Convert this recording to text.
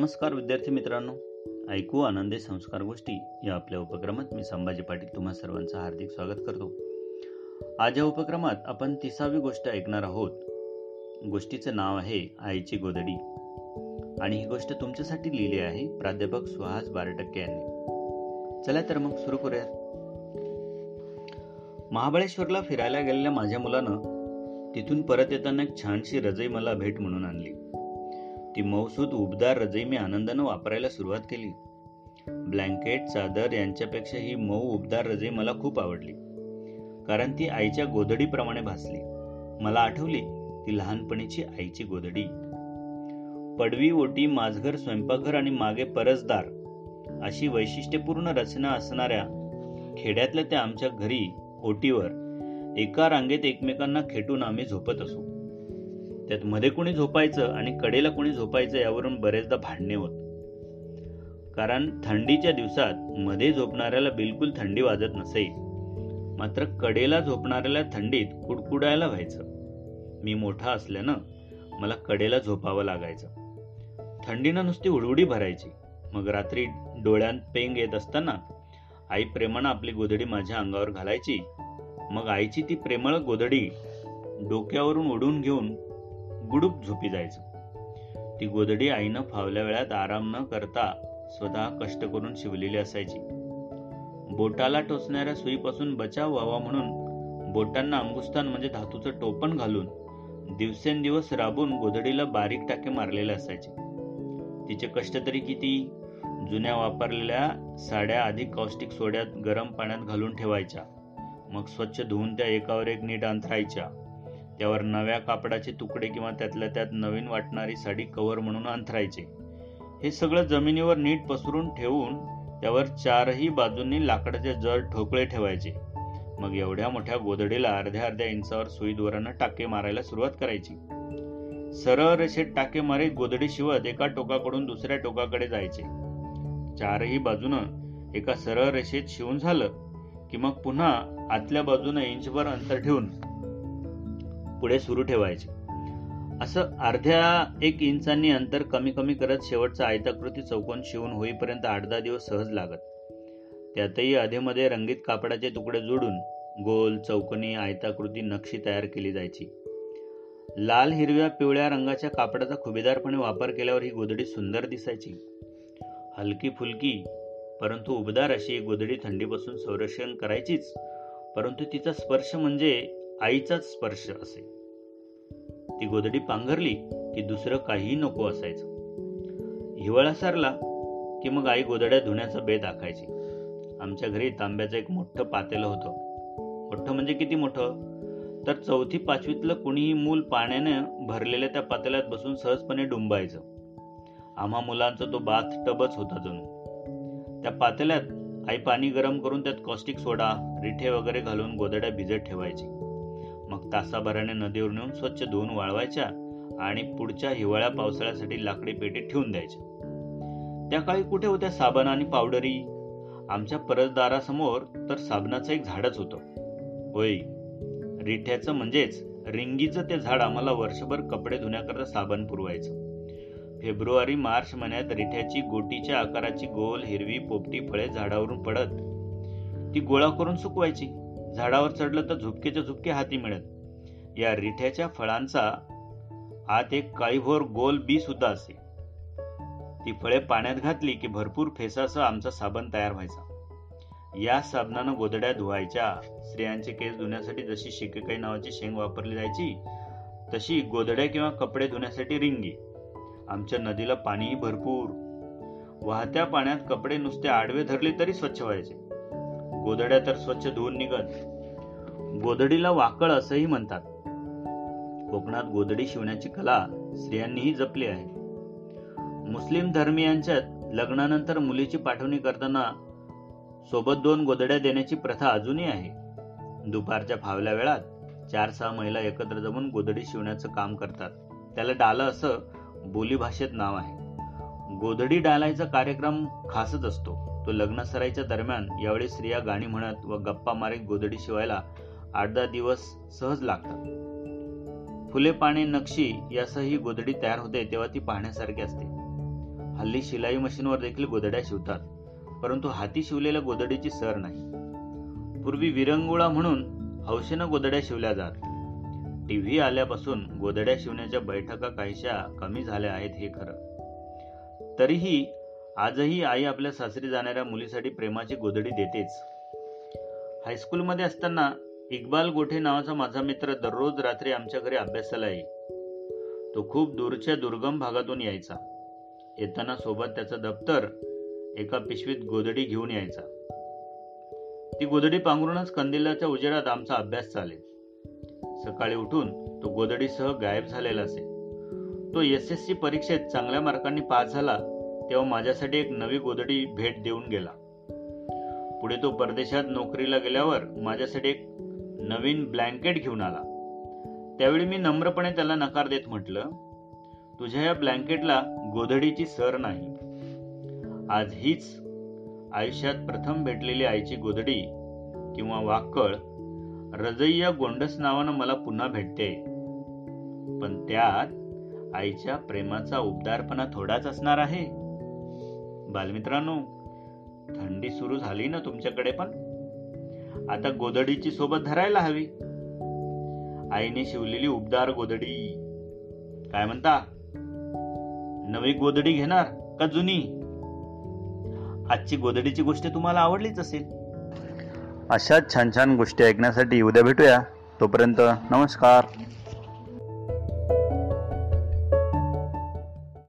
नमस्कार विद्यार्थी मित्रांनो. ऐकू आनंदे संस्कार गोष्टी या आपल्या उपक्रमात मी संभाजी पाटील तुम्हा सर्वांचं हार्दिक स्वागत करतो. आज या उपक्रमात आपण तिसावी गोष्ट ऐकणार आहोत. गोष्टीचं नाव आहे आईची गोदडी आणि ही गोष्ट तुमच्यासाठी लिहिली आहे प्राध्यापक सुहास बारटक्के यांनी. चला तर मग सुरू करूया. महाबळेश्वरला फिरायला गेलेल्या माझ्या मुलानं तिथून परत येताना एक छानशी रजई मला भेट म्हणून आणली. ती मौसूद उबदार रजई मी आनंदानं वापरायला सुरुवात केली. ब्लँकेट चादर यांच्यापेक्षा ही मऊ उबदार रजई मला खूप आवडली. कारण ती आईच्या गोधडीप्रमाणे भासली मला आठवली ती लहानपणीची आईची गोधडी. पडवी ओटी माझघर स्वयंपाकघर आणि मागे परसदार अशी वैशिष्ट्यपूर्ण रचना असणाऱ्या खेड्यातल्या त्या आमच्या घरी ओटीवर एका रांगेत एकमेकांना खेटून आम्ही झोपत असू. त्यात मध्ये कोणी झोपायचं आणि कडेला कोणी झोपायचं यावरून बरेचदा भांडणे होत. कारण थंडीच्या दिवसात मध्ये झोपणाऱ्याला बिलकुल थंडी वाजत नसे. मात्र कडेला झोपणाऱ्याला थंडीत कुडकुडायला व्हायचं. मी मोठा असल्यानं मला कडेला झोपावं लागायचं. थंडीनं नुसती उडउडी भरायची. मग रात्री डोळ्यात पेंग येत असताना आई प्रेमानं आपली गोधडी माझ्या अंगावर घालायची. मग आईची ती प्रेमळ गोधडी डोक्यावरून उडून घेऊन गुडूप झोपी जायचं. ती गोदडी आईनं फावल्या वेळात आराम न करता स्वतः कष्ट करून शिवलेली असायची. बोटाला टोचणाऱ्या सुईपासून बचाव व्हावा म्हणून बोटांना अंगुस्तान म्हणजे धातूचं टोपण घालून दिवसेंदिवस राबून गोधडीला बारीक टाके मारलेले असायचे. तिचे कष्ट तरी किती? जुन्या वापरलेल्या साड्या अधिक कौष्टिक सोड्यात गरम पाण्यात घालून ठेवायच्या. मग स्वच्छ धुवून त्या एकावर एक नीट अंथरायच्या. त्यावर नव्या कापडाचे तुकडे किंवा त्यातल्या त्यात नवीन वाटणारी साडी कव्हर म्हणून अंथरायचे. हे सगळं जमिनीवर नीट पसरून ठेवून त्यावर चारही बाजूंनी लाकडाचे जड ठोकळे ठेवायचे. मग एवढ्या मोठ्या गोधडीला अर्ध्या अर्ध्या इंचावर सुईद्वारानं टाके मारायला सुरुवात करायची. सरळ रेषेत टाके मारीत गोधडी शिवत एका टोकाकडून दुसऱ्या टोकाकडे जायचे. चारही बाजूनं एका सरळ रेषेत शिवून झालं की मग पुन्हा आतल्या बाजूनं इंचभर अंतर ठेवून पुढे सुरू ठेवायचे. असं अर्ध्या एक इंचांनी अंतर कमी कमी करत शेवटचा आयताकृती चौकोन शिवून होईपर्यंत आठ दहा दिवस सहज लागत. त्यातही अधेमध्ये रंगीत कापडाचे तुकडे जोडून गोल चौकनी आयताकृती नक्षी तयार केली जायची. लाल हिरव्या पिवळ्या रंगाच्या कापडाचा खुबेदारपणे वापर केल्यावर ही गोधडी सुंदर दिसायची. हलकी फुलकी परंतु उबदार अशी गोधडी थंडीपासून संरक्षण करायचीच. परंतु तिचा स्पर्श म्हणजे आईचाच स्पर्श असे. ती गोदडी पांघरली की दुसरं काहीही नको असायचं. हिवाळा सरला की मग आई गोदड्या धुण्याचा बेत आखायची. आमच्या घरी तांब्याचं एक मोठं पातेलं होतं. मोठं म्हणजे किती मोठं? तर चौथी पाचवीतलं कुणीही मूल पाण्यानं भरलेल्या त्या पातेल्यात बसून सहजपणे डुंबायचं. आम्हा मुलांचा तो बाथ टबच होता जणू. त्या पातेल्यात आई पाणी गरम करून त्यात कॉस्टिक सोडा रिठे वगैरे घालून गोदड्या भिजत ठेवायची. मग तासाभराने नदीवर नेऊन स्वच्छ धुवून वाळवायच्या आणि पुढच्या हिवाळ्या पावसाळ्यासाठी लाकडी पेटीत ठेवून द्यायच्या. त्या काळी कुठे होत्या साबण आणि पावडरी? आमच्या परसदारासमोर तर साबणाचं एक झाडच होतं. होय रिठ्याचं म्हणजेच रिंगीचं ते झाड आम्हाला वर्षभर कपडे धुण्याकरता साबण पुरवायचं. फेब्रुवारी मार्च महिन्यात रिठ्याची गोटीच्या आकाराची गोल हिरवी पोपटी फळे झाडावरून पडत ती गोळा करून सुकवायची. झाडावर चढलं तर झुपकेच्या झुपके हाती मिळत या रिठ्याच्या फळांचा आत एक काळीभोर गोल बी सुद्धा असे. ती फळे पाण्यात घातली की भरपूर फेसासह आमचा साबण तयार व्हायचा. या साबणानं गोदड्या धुवायच्या. स्त्रियांचे केस धुण्यासाठी जशी शिकेकाई नावाची शेंग वापरली जायची तशी गोदड्या किंवा कपडे धुण्यासाठी रिंगी. आमच्या नदीला पाणीही भरपूर. वाहत्या पाण्यात कपडे नुसते आडवे धरले तरी स्वच्छ व्हायचे. गोधड्या तर स्वच्छ धुवून निघत. गोधडीला वाकळ असंही म्हणतात. कोकणात गोधडी शिवण्याची कला स्त्रियांनीही जपली आहे. मुस्लिम धर्मियांच्यात लग्नानंतर मुलीची पाठवणी करताना सोबत दोन गोदड्या देण्याची प्रथा अजूनही आहे. दुपारच्या फावल्या वेळात चार सहा महिला एकत्र जमून गोदडी शिवण्याचं काम करतात. त्याला डालं असं बोलीभाषेत नाव आहे. गोधडी डालायचा कार्यक्रम खासच असतो. तो लग्नसराईच्या दरम्यान यावेळी स्त्रिया गाणी म्हणत व गप्पा मारीत गोदडी शिवायला आठ दहा दिवस सहज लागतात. फुले पाने नक्षी यासह ही गोदडी तयार होते तेव्हा ती पाहण्यासारखी असते. हल्ली शिलाई मशीनवर देखील गोदड्या शिवतात परंतु हाती शिवलेल्या गोदडीची सर नाही. पूर्वी विरंगुळा म्हणून हौशेनं गोधड्या शिवल्या जात. टीव्ही आल्यापासून गोधड्या शिवण्याच्या बैठका काहीशा कमी झाल्या आहेत हे खरं. तरीही आजही आई आपल्या सासरी जाणाऱ्या मुलीसाठी प्रेमाची गोधडी देतेच. हायस्कूलमध्ये असताना इक्बाल गोठे नावाचा माझा मित्र दररोज रात्री आमच्या घरी अभ्यासाला येई. तो खूप दूरच्या दुर्गम भागातून यायचा. येताना सोबत त्याचं दप्तर एका पिशवीत गोधडी घेऊन यायचा. ती गोधडी पांघरूनच कंदिलाच्या उजेडात आमचा अभ्यास चाले. सकाळी उठून तो गोधडीसह गायब झालेला असे. तो एस एस सी परीक्षेत चांगल्या मार्कांनी पास झाला तेव्हा माझ्यासाठी एक नवी गोदडी भेट देऊन गेला. पुढे तो परदेशात नोकरीला गेल्यावर माझ्यासाठी एक नवीन ब्लँकेट घेऊन आला. त्यावेळी मी नम्रपणे त्याला नकार देत म्हटलं तुझ्या या ब्लँकेटला गोधडीची सर नाही. आज हीच आयुष्यात प्रथम भेटलेली आईची गोधडी किंवा वाकळ रजैया गोंडस नावानं मला पुन्हा भेटते. पण त्यात आईच्या प्रेमाचा उबदारपणा थोडाच असणार आहे. बालमित्रांनो थंडी सुरू झाली ना तुमच्याकडे पण? आता गोदडीची सोबत धरायला हवी. आईने शिवलेली उबदार गोदडी काय म्हणता? नवी गोदडी घेणार का जुनी? आजची गोदडीची गोष्ट तुम्हाला आवडलीच असेल. अशाच छान छान गोष्टी ऐकण्यासाठी उद्या भेटूया. तोपर्यंत नमस्कार.